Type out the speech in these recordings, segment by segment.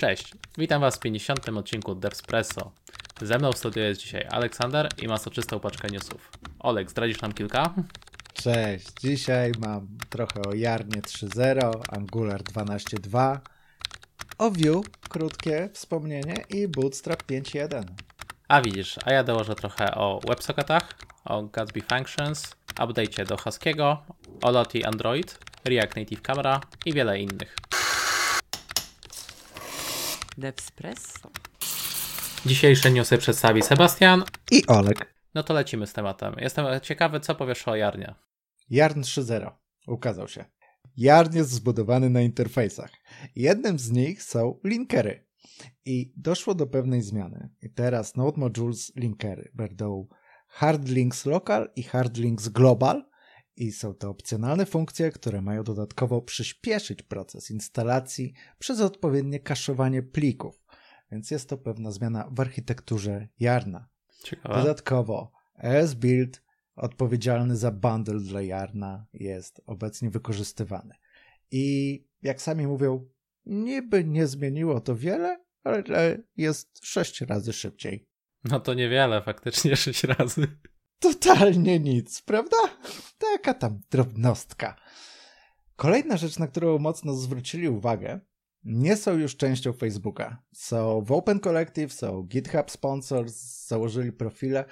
Cześć, witam Was w 50. odcinku Devspresso. Ze mną w studiu jest dzisiaj Aleksander i ma soczystą paczkę newsów. Olek, zdradzisz nam kilka? Cześć, dzisiaj mam trochę o Jarnie 3.0, Angular 12.2, o Vue, krótkie wspomnienie i Bootstrap 5.1. A widzisz, a ja dołożę trochę o WebSocketach, o Gatsby Functions, update'cie do Haskiego, o Lottie Android, React Native Camera i wiele innych. Devspresso. Dzisiejsze newsy przedstawi Sebastian. I Olek. No to lecimy z tematem. Jestem ciekawy, co powiesz o Jarnie. Jarn 3.0 ukazał się. Jarn jest zbudowany na interfejsach. Jednym z nich są linkery. I doszło do pewnej zmiany. I teraz Node Modules linkery będą hard links local i hard links global. I są to opcjonalne funkcje, które mają dodatkowo przyspieszyć proces instalacji przez odpowiednie kaszowanie plików. Więc jest to pewna zmiana w architekturze Jarna. Ciekawe. Dodatkowo ES Build odpowiedzialny za bundle dla Jarna jest obecnie wykorzystywany. I jak sami mówią, niby nie zmieniło to wiele, ale jest sześć razy szybciej. No to niewiele, faktycznie 6 razy. Totalnie nic, prawda? Taka tam drobnostka. Kolejna rzecz, na którą mocno zwrócili uwagę, nie są już częścią Facebooka. Są w Open Collective, są GitHub Sponsors, założyli profile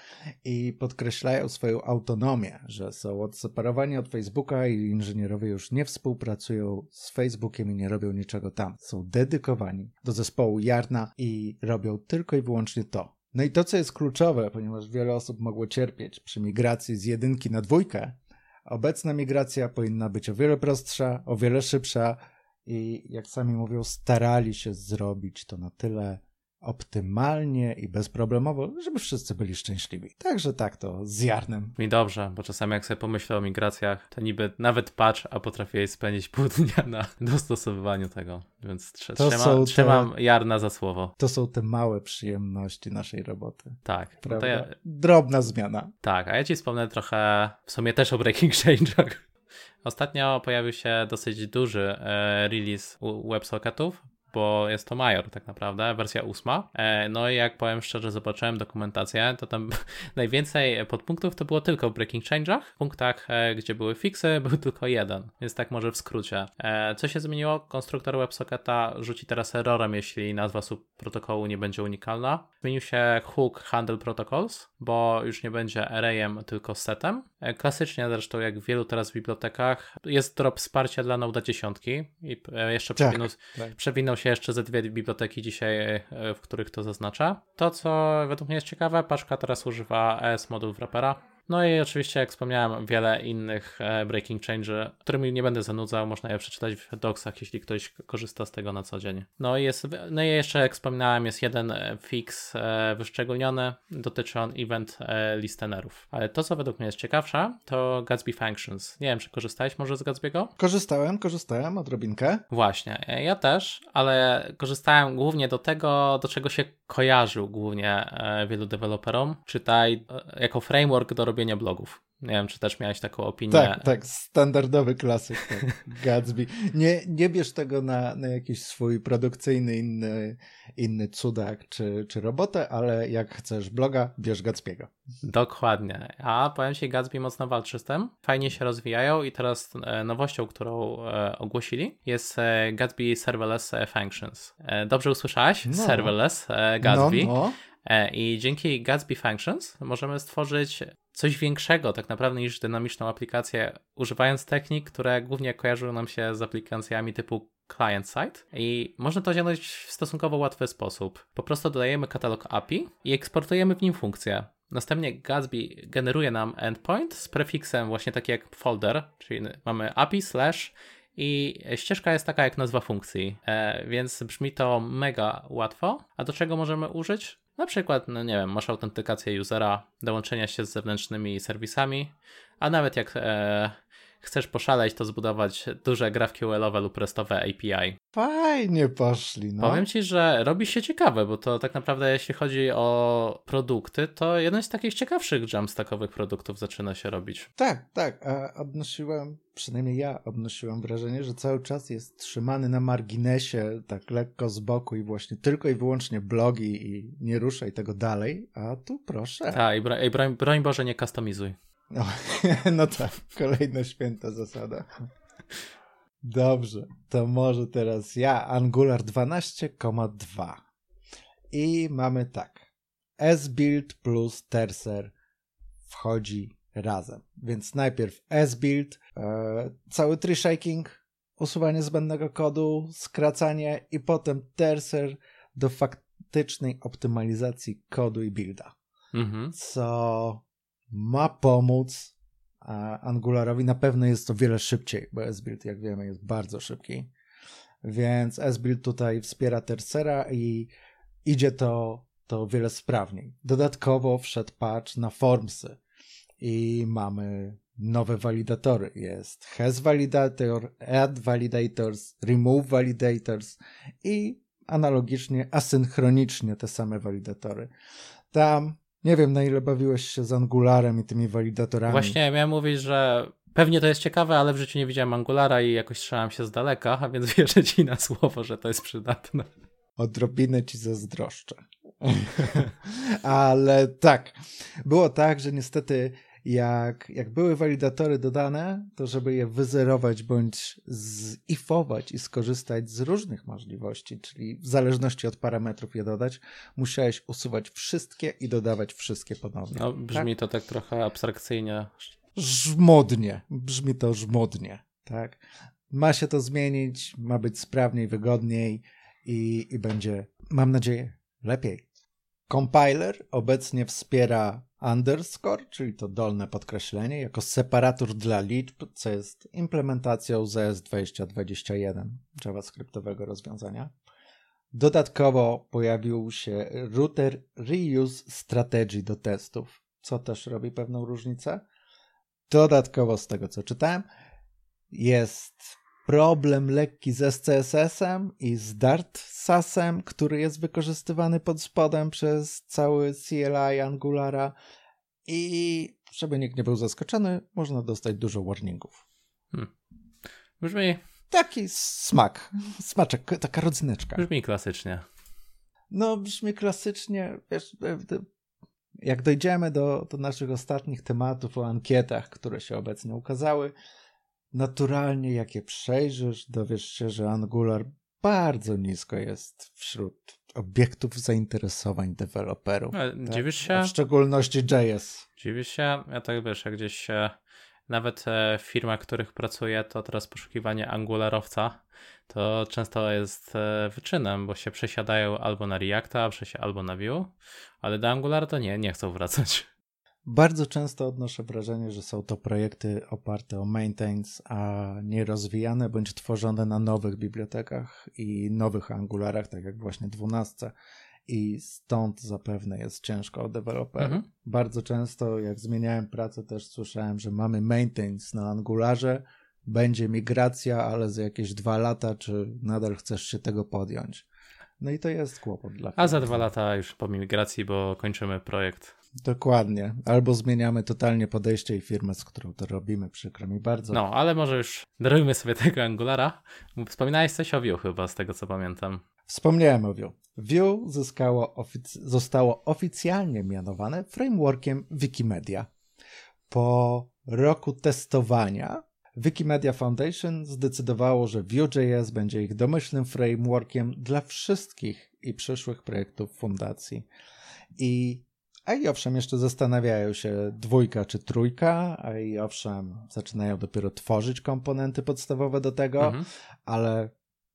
i podkreślają swoją autonomię, że są odseparowani od Facebooka i inżynierowie już nie współpracują z Facebookiem i nie robią niczego tam. Są dedykowani do zespołu Jarna i robią tylko i wyłącznie to. No i to, co jest kluczowe, ponieważ wiele osób mogło cierpieć przy migracji z jedynki na dwójkę, obecna migracja powinna być o wiele prostsza, o wiele szybsza, i jak sami mówią, starali się zrobić to na tyle optymalnie i bezproblemowo, żeby wszyscy byli szczęśliwi. Także tak to z Jarnem. Mi dobrze, bo czasami jak sobie pomyślę o migracjach, to niby nawet patch, a potrafię spędzić pół dnia na dostosowywaniu tego, więc trze- To trzyma, te- trzymam Jarna za słowo. To są te małe przyjemności naszej roboty. Tak, to Prawda? ja, Drobna zmiana. tak, a ja ci wspomnę trochę w sumie też o Breaking Change'ach. Ostatnio pojawił się dosyć duży e, release u- WebSocketów, bo jest to Major tak naprawdę, wersja ósma. E, no i jak powiem szczerze, zobaczyłem dokumentację, to tam najwięcej podpunktów to było tylko w Breaking Change'ach. W punktach, e, gdzie były fixy, był tylko jeden, więc tak może w skrócie. E, co się zmieniło? Konstruktor WebSocketa rzuci teraz errorem, jeśli nazwa subprotokołu nie będzie unikalna. Zmienił się hook handle protocols, bo już nie będzie arrayem, tylko setem. Klasycznie zresztą, jak w wielu teraz bibliotekach, jest drop wsparcia dla Node 10 i jeszcze Tak, przewinął, tak. przewinął się jeszcze ze dwie biblioteki dzisiaj, e, w których to zaznacza. To, co według mnie jest ciekawe, paczka teraz używa ES moduł wrappera. No i oczywiście, jak wspomniałem, wiele innych e, breaking change, którymi nie będę zanudzał, można je przeczytać w docsach, jeśli ktoś korzysta z tego na co dzień. No i jest, no i jeszcze, jak wspominałem, jest jeden e, fix e, wyszczególniony, dotyczy on event listenerów. Ale to, co według mnie jest ciekawsze, to Gatsby Functions. Nie wiem, czy korzystałeś może z Gatsby'ego? Korzystałem, korzystałem odrobinkę. Właśnie, ja też, ale korzystałem głównie do tego, do czego się kojarzył głównie wielu deweloperom, czytaj jako framework do robienia blogów. Nie wiem, czy też miałeś taką opinię. Tak, tak, standardowy klasyk, tak, Gatsby. Nie, nie bierz tego na, na jakiś swój produkcyjny inny, inny cudak czy, czy robotę, ale jak chcesz bloga, bierz Gatsby'ego. Dokładnie. A powiem Ci, Gatsby mocno walczy z tym. Fajnie się rozwijają i teraz e, nowością, którą e, ogłosili jest e, Gatsby Serverless Functions. Dobrze usłyszałeś? No. Serverless Gatsby. No, no. I dzięki Gatsby Functions możemy stworzyć coś większego tak naprawdę niż dynamiczną aplikację, używając technik, które głównie kojarzą nam się z aplikacjami typu client-side i można to osiągnąć w stosunkowo łatwy sposób. Po prostu dodajemy katalog API i eksportujemy w nim funkcję. Następnie Gatsby generuje nam endpoint z prefiksem właśnie taki jak folder, czyli mamy API slash i ścieżka jest taka jak nazwa funkcji, e, więc brzmi to mega łatwo. A do czego możemy użyć? Na przykład, no nie wiem, masz autentykację usera, dołączenia się z zewnętrznymi serwisami, a nawet jak e, chcesz poszaleć, to zbudować duże GraphQL-owe lub RESTowe API. Fajnie poszli, no. Powiem ci, że robi się ciekawe, bo to tak naprawdę jeśli chodzi o produkty, to jeden z takich ciekawszych jamstackowych produktów zaczyna się robić. Tak, tak, a odnosiłem, przynajmniej ja odnosiłem wrażenie, że cały czas jest trzymany na marginesie, tak lekko z boku i właśnie tylko i wyłącznie blogi i nie ruszaj tego dalej, a tu proszę. Tak, i, bro, i broń, broń Boże nie customizuj. No, no tak, kolejna święta zasada. Dobrze, to może teraz ja, Angular 12,2. I mamy tak. S-Build plus Terser wchodzi razem. Więc najpierw S-Build, e, cały tree shaking, usuwanie zbędnego kodu, skracanie i potem Terser do faktycznej optymalizacji kodu i builda. Mhm. Co ma pomóc a Angularowi. Na pewno jest to wiele szybciej, bo S-Build, jak wiemy, jest bardzo szybki. Więc S-Build tutaj wspiera Tersera i idzie to, to wiele sprawniej. Dodatkowo wszedł patch na Formsy i mamy nowe walidatory. Jest has validator, add validators, remove validators i analogicznie, asynchronicznie te same walidatory. Tam nie wiem, na ile bawiłeś się z Angularem i tymi walidatorami. Właśnie miałem mówić, że pewnie to jest ciekawe, ale w życiu nie widziałem Angulara i jakoś trzymałem się z daleka, a więc wierzę ci na słowo, że to jest przydatne. Odrobinę ci zazdroszczę. ale tak, było tak, że niestety jak, jak były walidatory dodane, to żeby je wyzerować bądź zifować i skorzystać z różnych możliwości, czyli w zależności od parametrów je dodać, musiałeś usuwać wszystkie i dodawać wszystkie ponownie. No, brzmi tak? to tak trochę abstrakcyjnie. Żmodnie, brzmi to żmodnie, tak? Ma się to zmienić, ma być sprawniej, wygodniej i, i będzie, mam nadzieję, lepiej. Compiler obecnie wspiera underscore, czyli to dolne podkreślenie, jako separator dla liczb, co jest implementacją ZS 2021 JavaScriptowego rozwiązania. Dodatkowo pojawił się router reuse strategy do testów, co też robi pewną różnicę. Dodatkowo z tego co czytałem, jest problem lekki z SCSS-em i z Dart SAS-em, który jest wykorzystywany pod spodem przez cały CLI Angulara i żeby nikt nie był zaskoczony, można dostać dużo warningów. Hmm. Brzmi... Taki smak, smaczek, taka rodzyneczka. Brzmi klasycznie. No, brzmi klasycznie, wiesz, e, jak dojdziemy do, do naszych ostatnich tematów o ankietach, które się obecnie ukazały, naturalnie, jak je przejrzysz, dowiesz się, że Angular bardzo nisko jest wśród obiektów zainteresowań deweloperów. tak? Dziwisz się? A w szczególności JS. Dziwisz się? Ja tak wiesz, jak gdzieś się nawet e, w firmach, w których pracuję, to teraz poszukiwanie angularowca to często jest e, wyczynem, bo się przesiadają albo na Reacta, albo na Vue, ale do Angulara to nie, nie chcą wracać. Bardzo często odnoszę wrażenie, że są to projekty oparte o maintains, a nie rozwijane bądź tworzone na nowych bibliotekach i nowych angularach, tak jak właśnie 12. I stąd zapewne jest ciężko o deweloperów. Mhm. Bardzo często, jak zmieniałem pracę, też słyszałem, że mamy maintains na angularze, będzie migracja, ale za jakieś dwa lata, czy nadal chcesz się tego podjąć? No i to jest kłopot dla A za dwa lata już po migracji, bo kończymy projekt. Dokładnie. Albo zmieniamy totalnie podejście i firmę, z którą to robimy. Przykro mi bardzo. No, ale może już darujmy sobie tego Angulara. Wspominałeś coś o Vue chyba, z tego co pamiętam. Wspomniałem o Vue. Vue zyskało ofic zostało oficjalnie mianowane frameworkiem Wikimedia. Po roku testowania Wikimedia Foundation zdecydowało, że Vue.js będzie ich domyślnym frameworkiem dla wszystkich i przyszłych projektów fundacji. I a i owszem, jeszcze zastanawiają się dwójka czy trójka, a i owszem, zaczynają dopiero tworzyć komponenty podstawowe do tego, mhm. ale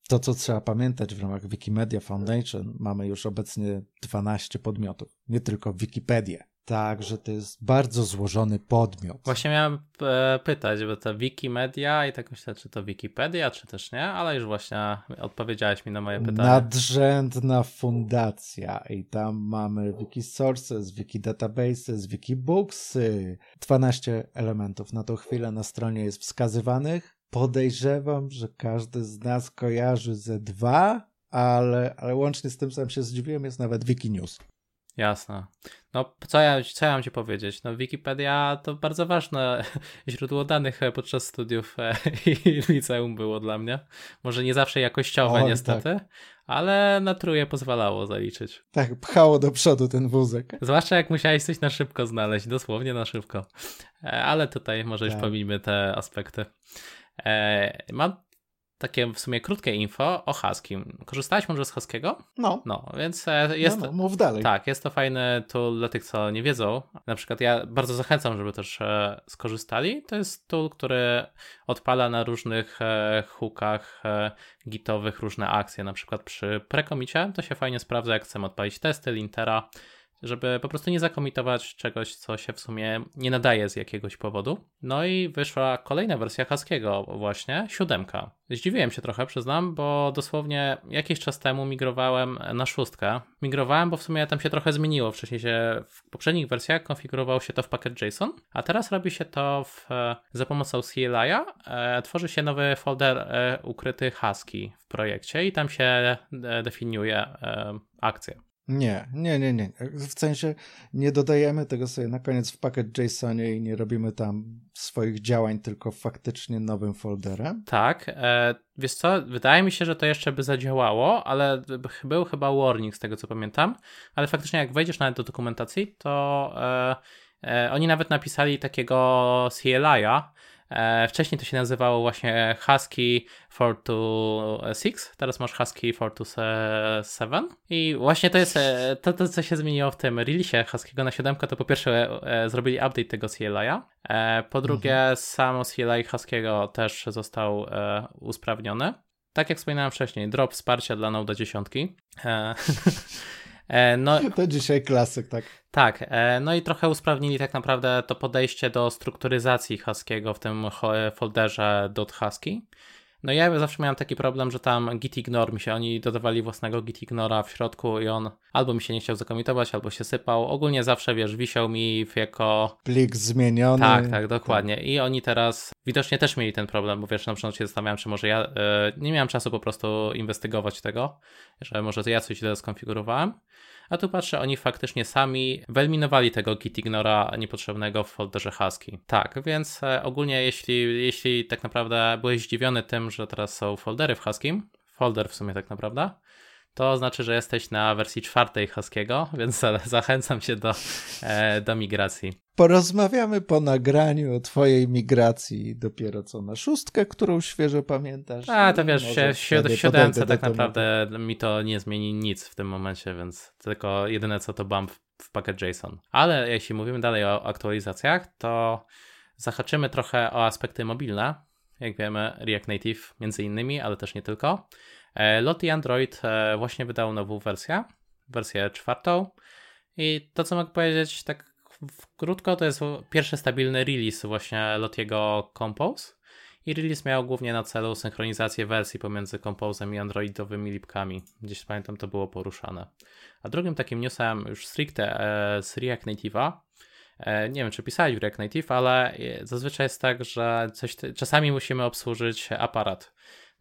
to, co trzeba pamiętać w ramach Wikimedia Foundation, mamy już obecnie 12 podmiotów, nie tylko Wikipedię. Tak, że to jest bardzo złożony podmiot. Właśnie miałem e, pytać, bo to Wikimedia i tak myślę, czy to Wikipedia, czy też nie, ale już właśnie odpowiedziałeś mi na moje pytanie. Nadrzędna fundacja i tam mamy Wikisources, Wikidatabases, Wikibooksy. 12 elementów na tą chwilę na stronie jest wskazywanych. Podejrzewam, że każdy z nas kojarzy ze dwa, ale, ale łącznie z tym sam się zdziwiłem, jest nawet Wikinews. Jasne. No, co ja, co ja mam ci powiedzieć? No, Wikipedia to bardzo ważne źródło danych e, podczas studiów e, i liceum było dla mnie. Może nie zawsze jakościowe, Oj, niestety, tak. ale na truje pozwalało zaliczyć. Tak, pchało do przodu ten wózek. Zwłaszcza jak musiałeś coś na szybko znaleźć, dosłownie na szybko. E, ale tutaj może tak. już pomijmy te aspekty. Mam takie w sumie krótkie info o Huskim. Korzystałeś może z Huskiego? No. No, więc e, jest... No, no, mów dalej. Tak, jest to fajny tool dla tych, co nie wiedzą. Na przykład ja bardzo zachęcam, żeby też e, skorzystali. To jest tool, który odpala na różnych e, hookach gitowych różne akcje. Na przykład przy prekomicie to się fajnie sprawdza, jak chcemy odpalić testy, lintera, żeby po prostu nie zakomitować czegoś, co się w sumie nie nadaje z jakiegoś powodu. No i wyszła kolejna wersja Haskiego właśnie, siódemka. Zdziwiłem się trochę, przyznam, bo dosłownie jakiś czas temu migrowałem na szóstkę. Migrowałem, bo w sumie tam się trochę zmieniło. Wcześniej się w poprzednich wersjach konfigurowało się to w package.json, a teraz robi się to w, za pomocą CLI-a. E, tworzy się nowy folder e, ukryty Husky w projekcie i tam się e, definiuje e, akcje. Nie, nie, nie, nie. W sensie nie dodajemy tego sobie na koniec w pakiet JSONie i nie robimy tam swoich działań, tylko faktycznie nowym folderem. Tak. E, wiesz co, wydaje mi się, że to jeszcze by zadziałało, ale był chyba warning z tego co pamiętam, ale faktycznie jak wejdziesz nawet do dokumentacji, to e, e, oni nawet napisali takiego CLI-a, wcześniej to się nazywało właśnie Husky 426, teraz masz Husky 427 i właśnie to jest e, to, to co się zmieniło w tym release Husky'ego na 7, to po pierwsze e, zrobili update tego CLI'a, po drugie mhm. samo CLI Husky'ego też został usprawniony. Tak jak wspominałem wcześniej, drop wsparcia dla Node 10. E, no, to dzisiaj klasyk, tak. Tak, e, no i trochę usprawnili tak naprawdę to podejście do strukturyzacji Haskiego w tym folderze .husky. No ja zawsze miałem taki problem, że tam git ignore mi się, oni dodawali własnego git ignora w środku i on albo mi się nie chciał zakomitować, albo się sypał. Ogólnie zawsze, wiesz, wisiał mi jako... Plik zmieniony. Tak, tak, dokładnie. I oni teraz widocznie też mieli ten problem, bo wiesz, na przykład się zastanawiałem, czy może ja... Yy, nie miałem czasu po prostu inwestygować tego, że może ja coś źle skonfigurowałem. A tu patrzę, oni faktycznie sami wyeliminowali tego git ignora niepotrzebnego w folderze Husky. Tak, więc e, ogólnie jeśli, jeśli tak naprawdę byłeś zdziwiony tym, że teraz są foldery w Husky, folder w sumie tak naprawdę, to znaczy, że jesteś na wersji czwartej Haskiego, więc zachęcam cię do, e, do migracji. Porozmawiamy po nagraniu o twojej migracji dopiero co na szóstkę, którą świeżo pamiętasz. A, to wiesz, w siódemce tak naprawdę mi to nie zmieni nic w tym momencie, więc tylko jedyne co to bump w pakiet JSON. Ale jeśli mówimy dalej o aktualizacjach, to zahaczymy trochę o aspekty mobilne. Jak wiemy, React Native między innymi, ale też nie tylko. E, Lottie Android e, właśnie wydał nową wersję, wersję czwartą. I to, co mogę powiedzieć tak krótko, to jest pierwszy stabilny release właśnie Lotiego Compose. I release miał głównie na celu synchronizację wersji pomiędzy Compose'em i androidowymi lipkami. Gdzieś pamiętam to było poruszane. A drugim takim newsem już stricte e, z React Native'a, nie wiem, czy pisałeś w React Native, ale zazwyczaj jest tak, że coś, czasami musimy obsłużyć aparat.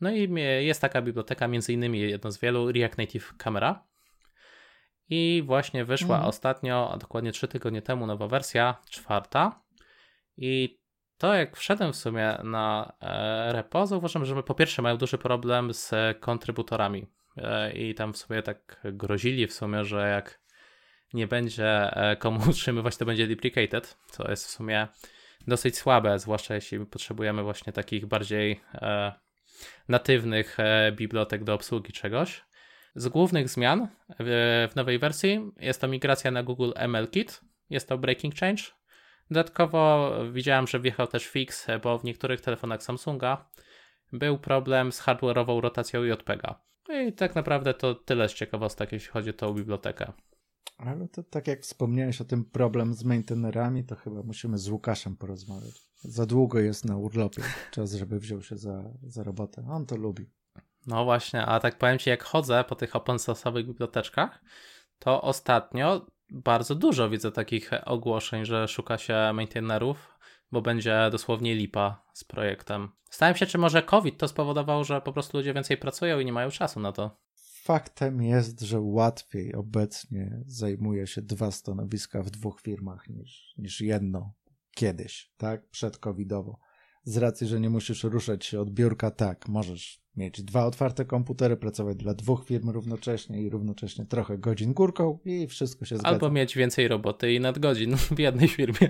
No i jest taka biblioteka, między innymi jedno z wielu, React Native Camera. I właśnie wyszła mhm. ostatnio, a dokładnie 3 tygodnie temu, nowa wersja, czwarta. I to jak wszedłem w sumie na e, repo, zauważyłem, że po pierwsze mają duży problem z kontrybutorami. E, I tam w sumie tak grozili w sumie, że jak nie będzie e, komu utrzymywać, to będzie deprecated, co jest w sumie dosyć słabe, zwłaszcza jeśli potrzebujemy właśnie takich bardziej natywnych e, bibliotek do obsługi czegoś. Z głównych zmian w, w nowej wersji jest to migracja na Google MLKit, jest to breaking change. Dodatkowo widziałem, że wjechał też fix, bo w niektórych telefonach Samsunga był problem z hardware'ową rotacją JPEGa. I tak naprawdę to tyle z ciekawostek, jeśli chodzi o tą bibliotekę. Ale to tak jak wspomniałeś o tym problem z maintainerami, to chyba musimy z Łukaszem porozmawiać. Za długo jest na urlopie. Czas, żeby wziął się za, za robotę. On to lubi. No właśnie, a tak powiem ci, jak chodzę po tych open source'owych biblioteczkach, to ostatnio bardzo dużo widzę takich ogłoszeń, że szuka się maintainerów, bo będzie dosłownie lipa z projektem. Stałem się, czy może COVID to spowodował, że po prostu ludzie więcej pracują i nie mają czasu na to. Faktem jest, że łatwiej obecnie zajmuje się dwa stanowiska w dwóch firmach niż, niż jedno kiedyś, tak? Przedcovidowo. Z racji, że nie musisz ruszać się od biurka, tak, możesz mieć dwa otwarte komputery, pracować dla dwóch firm równocześnie i równocześnie trochę godzin górką i wszystko się zgadza. Albo mieć więcej roboty i nadgodzin w jednej firmie.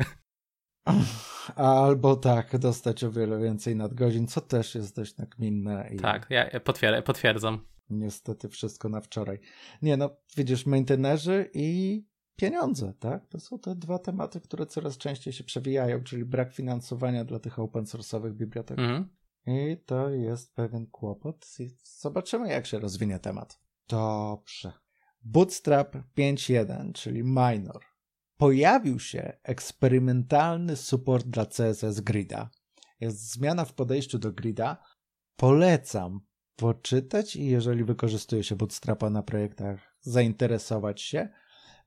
Albo tak, dostać o wiele więcej nadgodzin, co też jest dość nagminne. I... Tak, ja potwier potwierdzam. Niestety wszystko na wczoraj. Nie no, widzisz, maintainerzy i pieniądze, tak? To są te dwa tematy, które coraz częściej się przewijają, czyli brak finansowania dla tych open source'owych bibliotek. Mm. I to jest pewien kłopot. Zobaczymy, jak się rozwinie temat. Dobrze. Bootstrap 5.1, czyli minor. Pojawił się eksperymentalny support dla CSS Grida. Jest zmiana w podejściu do Grida. Polecam poczytać i jeżeli wykorzystuje się Bootstrapa na projektach, zainteresować się,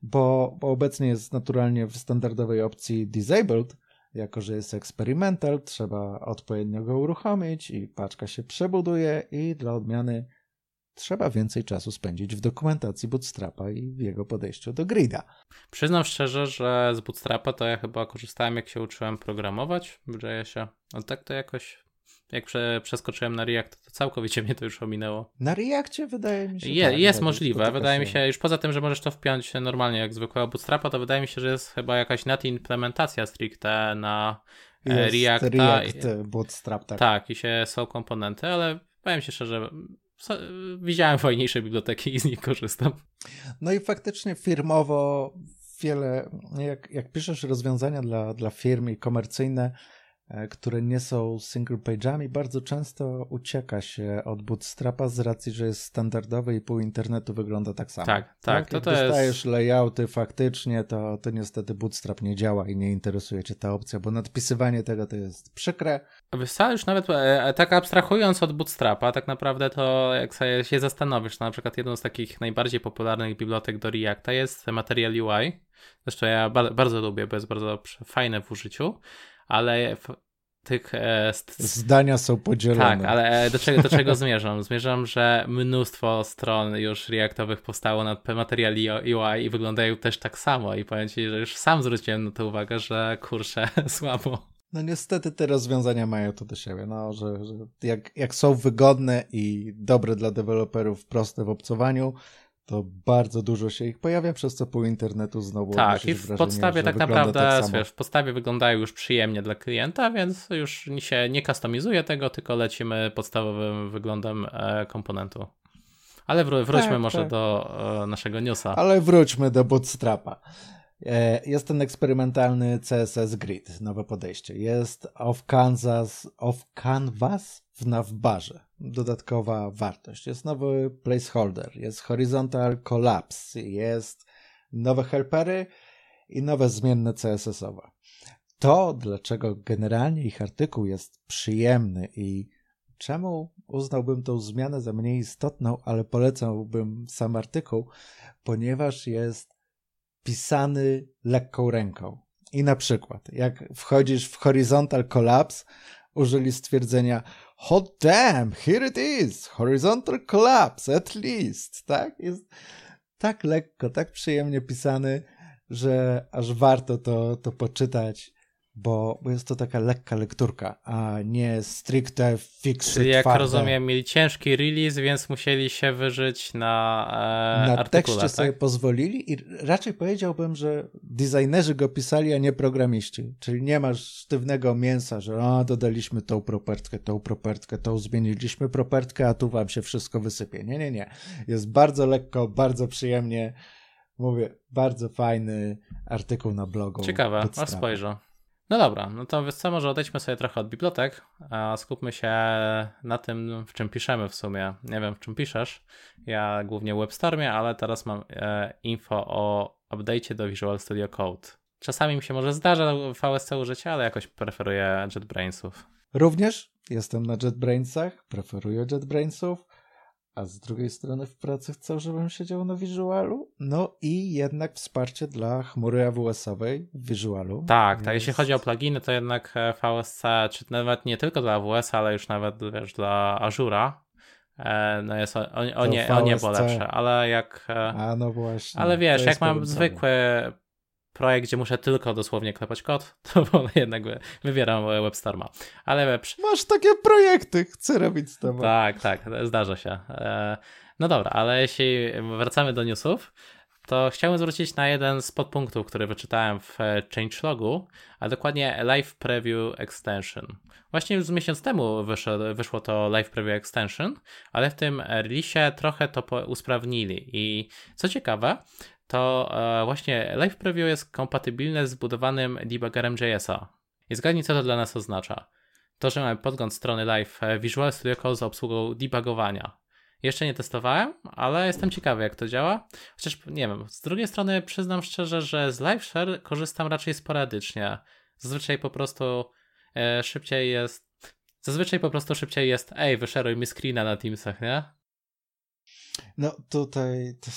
bo, bo obecnie jest naturalnie w standardowej opcji Disabled, jako że jest experimental, trzeba odpowiednio go uruchomić i paczka się przebuduje i dla odmiany trzeba więcej czasu spędzić w dokumentacji Bootstrapa i w jego podejściu do grida. Przyznam szczerze, że z Bootstrapa to ja chyba korzystałem jak się uczyłem programować w JS-ie, ale tak to jakoś jak prze, przeskoczyłem na React, to całkowicie mnie to już ominęło. Na Reactie wydaje mi się. Je, tak, jest możliwe. Wydaje mi się, już poza tym, że możesz to wpiąć normalnie jak zwykłego Bootstrapa, to wydaje mi się, że jest chyba jakaś net implementacja stricte na e, jest React Bootstrap, tak. Tak, i się są komponenty, ale powiem się szczerze, widziałem fajniejsze biblioteki i z nich korzystam. No i faktycznie firmowo wiele, jak, jak piszesz rozwiązania dla, dla firm i komercyjne, które nie są single page'ami, bardzo często ucieka się od bootstrapa z racji, że jest standardowy i pół internetu wygląda tak samo. Tak, tak. tak? to Jak to dostajesz jest... layouty faktycznie, to, to niestety bootstrap nie działa i nie interesuje cię ta opcja, bo nadpisywanie tego to jest przykre. Wystarczy już nawet, e, e, tak abstrahując od bootstrapa, tak naprawdę to jak sobie się zastanowisz, na przykład jedną z takich najbardziej popularnych bibliotek do Reacta jest Material UI. Zresztą ja bardzo lubię, bo jest bardzo fajne w użyciu ale tych... E, Zdania są podzielone. Tak, ale e, do czego, do czego zmierzam? Zmierzam, że mnóstwo stron już reaktowych powstało na Material UI i wyglądają też tak samo i powiem Ci, że już sam zwróciłem na to uwagę, że kurczę, słabo. No niestety te rozwiązania mają to do siebie, no, że, że jak, jak są wygodne i dobre dla deweloperów, proste w obcowaniu, to bardzo dużo się ich pojawia, przez co pół internetu znowu Tak, i w wrażenie, podstawie tak naprawdę, tak wiesz, w podstawie wyglądają już przyjemnie dla klienta, więc już się nie customizuje tego, tylko lecimy podstawowym wyglądem e, komponentu. Ale wró wróćmy tak, może tak. do e, naszego newsa. Ale wróćmy do Bootstrapa. E, jest ten eksperymentalny CSS Grid, nowe podejście. Jest off Canvas, off canvas w navbarze. Dodatkowa wartość. Jest nowy placeholder, jest horizontal collapse, jest nowe helpery i nowe zmienne CSS-owe. To, dlaczego generalnie ich artykuł jest przyjemny i czemu uznałbym tą zmianę za mniej istotną, ale polecałbym sam artykuł, ponieważ jest pisany lekką ręką. I na przykład, jak wchodzisz w horizontal collapse, użyli stwierdzenia hot damn, here it is, horizontal collapse, at least, tak? Jest tak lekko, tak przyjemnie pisany, że aż warto to, to poczytać bo, jest to taka lekka lekturka, a nie stricte fixed Czyli jak twarde. rozumiem, mieli ciężki release, więc musieli się wyżyć na e, Na artykule, tekście tak? sobie pozwolili i raczej powiedziałbym, że designerzy go pisali, a nie programiści. Czyli nie masz sztywnego mięsa, że o, dodaliśmy tą propertkę, tą propertkę, tą zmieniliśmy propertkę, a tu wam się wszystko wysypie. Nie, nie, nie. Jest bardzo lekko, bardzo przyjemnie. Mówię, bardzo fajny artykuł na blogu. Ciekawe, a spojrzę. No dobra, no to wiesz co, może odejdźmy sobie trochę od bibliotek, a skupmy się na tym, w czym piszemy w sumie. Nie wiem, w czym piszesz. Ja głównie w WebStormie, ale teraz mam e, info o update'cie do Visual Studio Code. Czasami mi się może zdarza VSC użycie, ale jakoś preferuję JetBrainsów. Również jestem na JetBrainsach, preferuję JetBrainsów, a z drugiej strony w pracy chcę, żebym siedział na Visualu. No i jednak wsparcie dla chmury AWS-owej w Visualu. Tak, tak. Jeśli chodzi o pluginy, to jednak e, VSC, czy nawet nie tylko dla AWS, ale już nawet wiesz, dla Azura, e, no jest o, o, o nie, o niebo lepsze, ale jak... E, a no właśnie. Ale wiesz, jak mam zwykły projekt, gdzie muszę tylko dosłownie klepać kod, to wolę jednak wybieram WebStorma. Ale Masz takie projekty, chcę robić z tobą. Tak, tak, zdarza się. E, no dobra, ale jeśli wracamy do newsów, to chciałem zwrócić na jeden z podpunktów, który wyczytałem w changelogu, a dokładnie Live Preview Extension. Właśnie już z miesiąc temu wyszło, wyszło to Live Preview Extension, ale w tym release trochę to usprawnili. I co ciekawe, to e, właśnie Live Preview jest kompatybilne z budowanym debuggerem JS-a. I zgadnij, co to dla nas oznacza. To, że mamy podgląd strony live e, Visual Studio Code z obsługą debugowania. Jeszcze nie testowałem, ale jestem ciekawy, jak to działa. Chociaż nie wiem, z drugiej strony przyznam szczerze, że z Live Share korzystam raczej sporadycznie. Zazwyczaj po prostu e, szybciej jest. Zazwyczaj po prostu szybciej jest, ej, wyszeruj mi screena na Teamsach, nie? No tutaj to,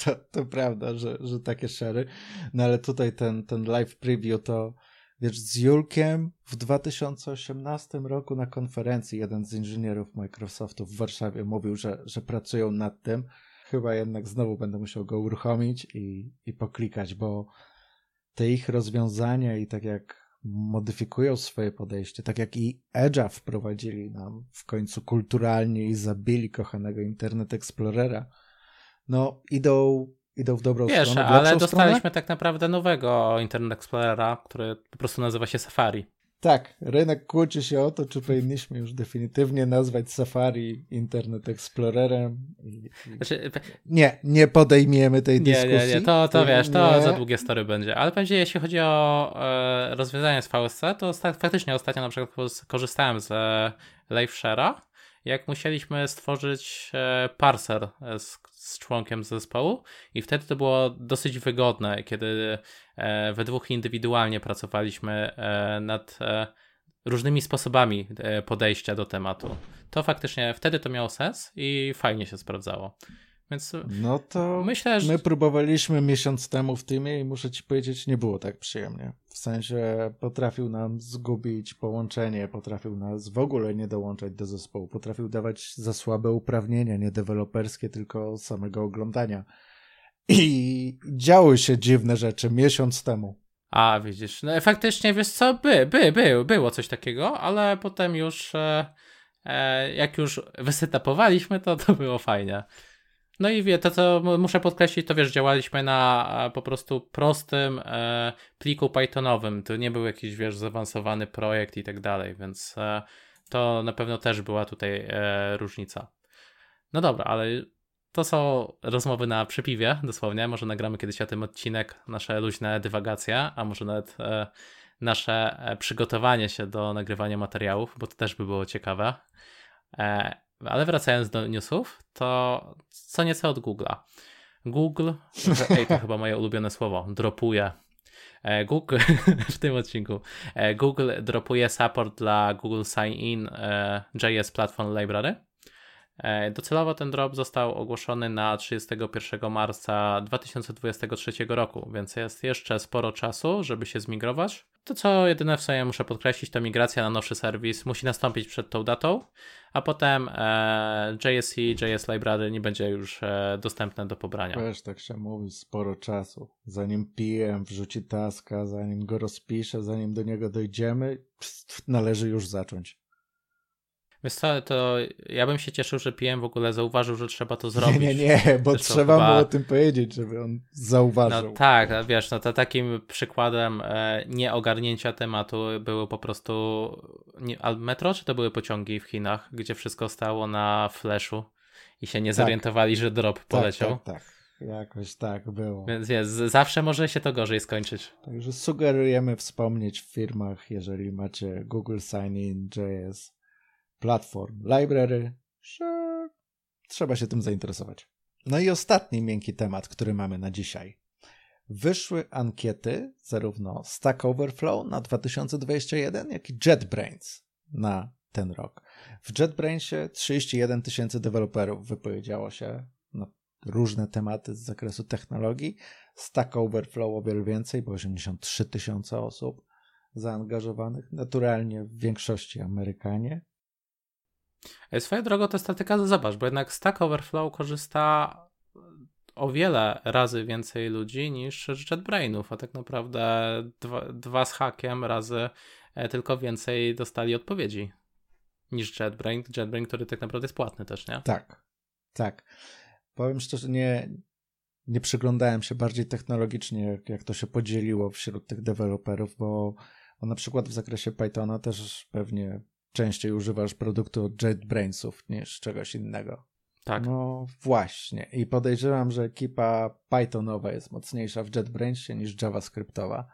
to, to prawda, że, że takie szery. No ale tutaj ten, ten live preview to wiesz, z Julkiem w 2018 roku na konferencji jeden z inżynierów Microsoftu w Warszawie mówił, że, że pracują nad tym. Chyba jednak znowu będę musiał go uruchomić i, i poklikać, bo te ich rozwiązania i tak jak modyfikują swoje podejście, tak jak i Edge'a wprowadzili nam w końcu kulturalnie i zabili kochanego Internet Explorera, no idą, idą w dobrą Wiesz, stronę. ale dostaliśmy stronę? tak naprawdę nowego Internet Explorera, który po prostu nazywa się Safari. Tak, rynek kłóci się o to, czy powinniśmy już definitywnie nazwać Safari Internet Explorerem. Znaczy, nie, nie podejmiemy tej nie, dyskusji. Nie, nie, to, to wiesz, to nie. za długie story będzie. Ale będzie, jeśli chodzi o e, rozwiązanie z VSC, to faktycznie ostatnio na przykład korzystałem z e, LiveShare'a, jak musieliśmy stworzyć e, parser z z członkiem zespołu i wtedy to było dosyć wygodne, kiedy e, we dwóch indywidualnie pracowaliśmy e, nad e, różnymi sposobami podejścia do tematu. To faktycznie wtedy to miało sens i fajnie się sprawdzało. Więc no to myślę, że... my próbowaliśmy miesiąc temu w Teamie i muszę ci powiedzieć, nie było tak przyjemnie. W sensie potrafił nam zgubić połączenie, potrafił nas w ogóle nie dołączać do zespołu, potrafił dawać za słabe uprawnienia, nie deweloperskie, tylko samego oglądania. I działy się dziwne rzeczy miesiąc temu. A, widzisz, no faktycznie, wiesz co, by, by, by, było coś takiego, ale potem już, e, e, jak już wysetapowaliśmy, to to było fajnie. No i wie, to co muszę podkreślić, to wiesz, działaliśmy na po prostu prostym e, pliku Pythonowym. To nie był jakiś, wiesz, zaawansowany projekt i tak dalej, więc e, to na pewno też była tutaj e, różnica. No dobra, ale to są rozmowy na przypiwie, dosłownie. Może nagramy kiedyś o tym odcinek, nasze luźne dywagacje, a może nawet e, nasze e, przygotowanie się do nagrywania materiałów, bo to też by było ciekawe. E, ale wracając do newsów, to co nieco od Google'a. Google, ej, to chyba moje ulubione słowo, dropuje. E, Google w tym odcinku. E, Google dropuje support dla Google Sign In e, JS Platform Library. Docelowo ten drop został ogłoszony na 31 marca 2023 roku, więc jest jeszcze sporo czasu, żeby się zmigrować. To co jedyne w sobie muszę podkreślić, to migracja na nowszy serwis musi nastąpić przed tą datą, a potem e, JSC, JS Library nie będzie już e, dostępne do pobrania. Wiesz, tak się mówi, sporo czasu. Zanim PM wrzuci taska, zanim go rozpisze, zanim do niego dojdziemy, pst, należy już zacząć. Wiesz co, to ja bym się cieszył, że PM w ogóle zauważył, że trzeba to zrobić. Nie, nie, nie, bo Zresztą trzeba chyba... mu o tym powiedzieć, żeby on zauważył. No tak, wiesz, no to takim przykładem e, nieogarnięcia tematu było po prostu nie, metro, czy to były pociągi w Chinach, gdzie wszystko stało na flashu i się nie tak. zorientowali, że drop poleciał. Tak, tak, tak. Jakoś tak było. Więc jest, zawsze może się to gorzej skończyć. Także sugerujemy wspomnieć w firmach, jeżeli macie Google Sign-in, JS, Platform, Library, trzeba się tym zainteresować. No i ostatni miękki temat, który mamy na dzisiaj. Wyszły ankiety zarówno Stack Overflow na 2021, jak i JetBrains na ten rok. W JetBrainsie 31 tysięcy deweloperów wypowiedziało się na różne tematy z zakresu technologii. Stack Overflow o wiele więcej, bo 83 tysiące osób zaangażowanych. Naturalnie w większości Amerykanie. Swoją drogą to statyka, zobacz, bo jednak Stack Overflow korzysta o wiele razy więcej ludzi niż JetBrainów, a tak naprawdę dwa, dwa z hakiem razy e, tylko więcej dostali odpowiedzi niż JetBrain. JetBrain, który tak naprawdę jest płatny też, nie? Tak, tak. Powiem szczerze, nie, nie przyglądałem się bardziej technologicznie, jak, jak to się podzieliło wśród tych deweloperów, bo, bo na przykład w zakresie Pythona też pewnie częściej używasz produktu od JetBrainsów niż czegoś innego. Tak. No właśnie. I podejrzewam, że ekipa Pythonowa jest mocniejsza w JetBrainsie niż JavaScriptowa,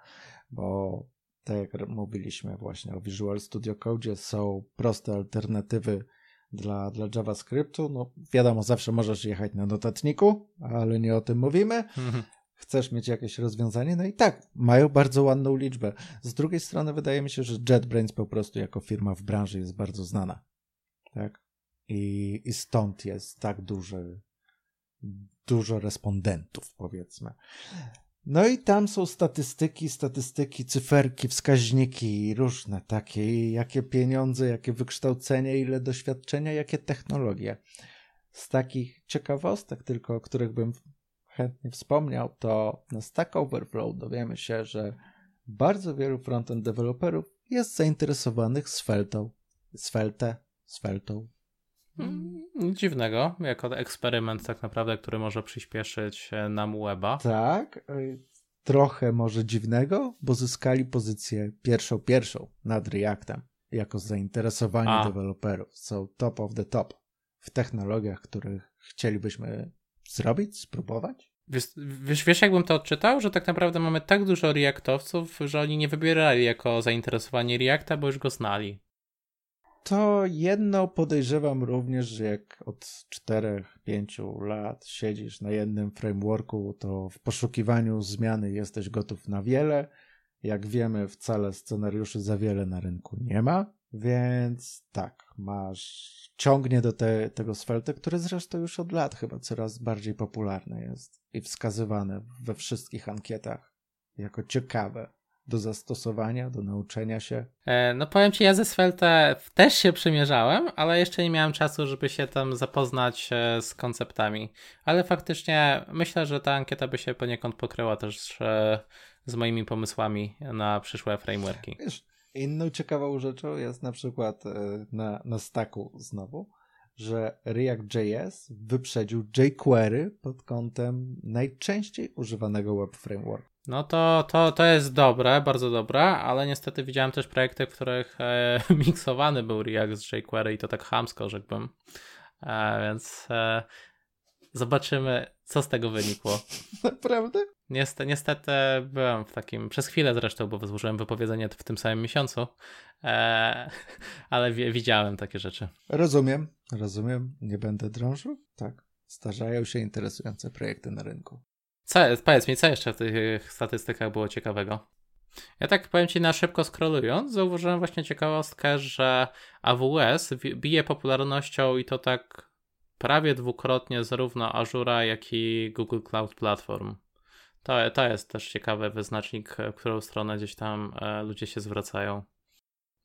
bo tak jak mówiliśmy właśnie o Visual Studio Code, są proste alternatywy dla, dla JavaScriptu. No wiadomo, zawsze możesz jechać na notatniku, ale nie o tym mówimy. Chcesz mieć jakieś rozwiązanie? No i tak, mają bardzo ładną liczbę. Z drugiej strony wydaje mi się, że JetBrains po prostu jako firma w branży jest bardzo znana. Tak? I, i stąd jest tak duży, dużo respondentów, powiedzmy. No i tam są statystyki, statystyki, cyferki, wskaźniki różne takie, jakie pieniądze, jakie wykształcenie, ile doświadczenia, jakie technologie. Z takich ciekawostek tylko, o których bym chętnie wspomniał, to na Stack Overflow dowiemy się, że bardzo wielu frontend deweloperów jest zainteresowanych Svelte, Svelte, Sveltą. Mm, Dziwnego, jako eksperyment tak naprawdę, który może przyspieszyć e, nam weba. Tak, y, trochę może dziwnego, bo zyskali pozycję pierwszą, pierwszą nad Reactem jako zainteresowanie deweloperów. Są top of the top w technologiach, których chcielibyśmy zrobić, spróbować. Wiesz, wiesz, wiesz, jakbym to odczytał, że tak naprawdę mamy tak dużo Reactowców, że oni nie wybierali jako zainteresowanie Reacta, bo już go znali. To jedno podejrzewam również, że jak od 4-5 lat siedzisz na jednym frameworku, to w poszukiwaniu zmiany jesteś gotów na wiele. Jak wiemy, wcale scenariuszy za wiele na rynku nie ma, więc tak, masz, ciągnie do te, tego Svelte, które zresztą już od lat chyba coraz bardziej popularne jest i wskazywane we wszystkich ankietach jako ciekawe do zastosowania, do nauczenia się. E, No powiem ci, ja ze Svelte też się przymierzałem, ale jeszcze nie miałem czasu, żeby się tam zapoznać e, z konceptami. Ale faktycznie myślę, że ta ankieta by się poniekąd pokryła też e, z moimi pomysłami na przyszłe frameworki. Wiesz, inną ciekawą rzeczą jest na przykład e, na, na stacku znowu, że React.js wyprzedził jQuery pod kątem najczęściej używanego web framework. No to, to, to jest dobre, bardzo dobre, ale niestety widziałem też projekty, w których e, miksowany był React z jQuery i to tak chamsko, rzekłbym. E, więc e, zobaczymy, co z tego wynikło. Naprawdę? Niestety, niestety byłem w takim, przez chwilę zresztą, bo złożyłem wypowiedzenie w tym samym miesiącu, e, ale wi- widziałem takie rzeczy. Rozumiem, rozumiem. Nie będę drążył. Tak. Starzają się interesujące projekty na rynku. Co, powiedz mi, co jeszcze w tych statystykach było ciekawego? Ja tak powiem Ci na szybko scrollując, zauważyłem właśnie ciekawostkę, że AWS bije popularnością i to tak prawie dwukrotnie zarówno Azura, jak i Google Cloud Platform. To, to jest też ciekawy wyznacznik, w którą stronę gdzieś tam e, ludzie się zwracają.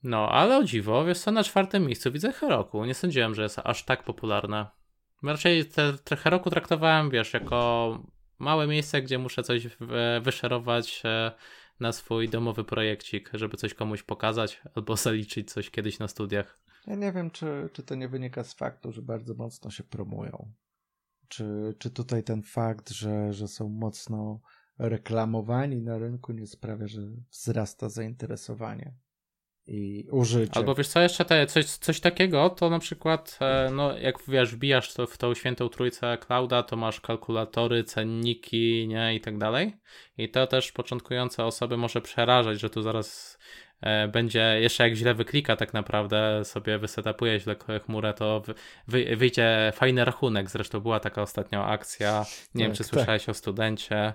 No, ale o dziwo, wiesz co, na czwartym miejscu widzę Heroku. Nie sądziłem, że jest aż tak popularne. Raczej te, te Heroku traktowałem, wiesz, jako małe miejsce, gdzie muszę coś w- wyszerować e, na swój domowy projekcik, żeby coś komuś pokazać albo zaliczyć coś kiedyś na studiach. Ja nie wiem, czy, czy to nie wynika z faktu, że bardzo mocno się promują. Czy, czy tutaj ten fakt, że, że są mocno reklamowani na rynku nie sprawia, że wzrasta zainteresowanie. i użycie. Albo wiesz co, jeszcze te, coś, coś takiego, to na przykład, e, no jak wiesz, wbijasz to w tą świętą trójcę clouda, to masz kalkulatory, cenniki, nie, i tak dalej. I to też początkujące osoby może przerażać, że tu zaraz będzie, jeszcze jak źle wyklika tak naprawdę, sobie wysetapuje źle chmurę, to wy, wy, wyjdzie fajny rachunek. Zresztą była taka ostatnio akcja, nie wiem Tak, czy tak. słyszałeś o studencie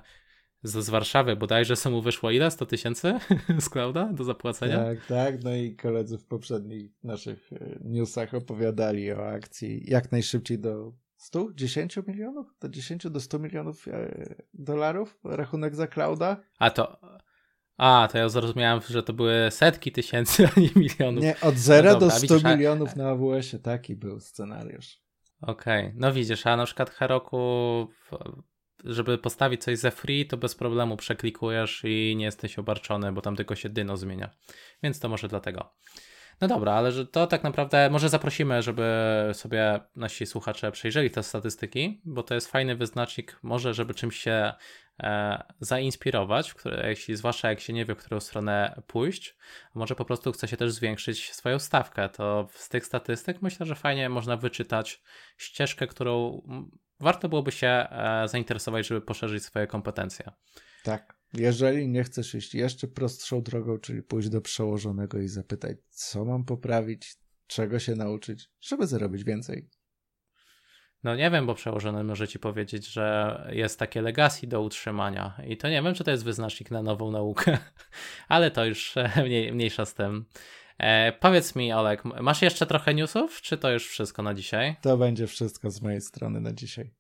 z, z Warszawy bodajże, co mu wyszło ile? 100 tysięcy z clouda do zapłacenia? Tak, tak. No i koledzy w poprzednich naszych e, newsach opowiadali o akcji jak najszybciej do 100, 10 milionów? Do 10 do 100 milionów e, dolarów rachunek za clouda? A to. A, to ja zrozumiałem, że to były setki tysięcy, a nie milionów. Nie, od 0 No do 100 widzisz, a- milionów na AWS-ie taki był scenariusz. Okej, no widzisz, a na przykład Heroku, żeby postawić coś ze free, to bez problemu przeklikujesz i nie jesteś obarczony, bo tam tylko się dyno zmienia. Więc to może dlatego. No dobra, ale że to tak naprawdę może zaprosimy, żeby sobie nasi słuchacze przejrzeli te statystyki, bo to jest fajny wyznacznik, może żeby czymś się zainspirować, w które, jeśli, zwłaszcza jak się nie wie, w którą stronę pójść, może po prostu chce się też zwiększyć swoją stawkę, to z tych statystyk myślę, że fajnie można wyczytać ścieżkę, którą warto byłoby się e, zainteresować, żeby poszerzyć swoje kompetencje. Tak. Jeżeli nie chcesz iść jeszcze prostszą drogą, czyli pójść do przełożonego i zapytać, co mam poprawić, czego się nauczyć, żeby zarobić więcej. No nie wiem, bo przełożony może ci powiedzieć, że jest takie legacy do utrzymania i to nie wiem, czy to jest wyznacznik na nową naukę, ale to już e, mniej, mniejsza z tym. E, powiedz mi, Olek, masz jeszcze trochę newsów, czy to już wszystko na dzisiaj? To będzie wszystko z mojej strony na dzisiaj.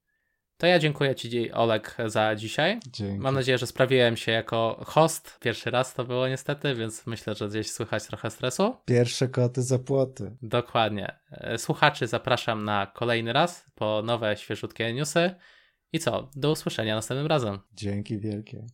To ja dziękuję Ci, Olek, za dzisiaj. Dzięki. Mam nadzieję, że sprawiłem się jako host. Pierwszy raz to było niestety, więc myślę, że gdzieś słychać trochę stresu. Pierwsze koty za płoty. Dokładnie. E, Słuchaczy zapraszam na kolejny raz po nowe, świeżutkie newsy. I co? Do usłyszenia następnym razem. Dzięki wielkie.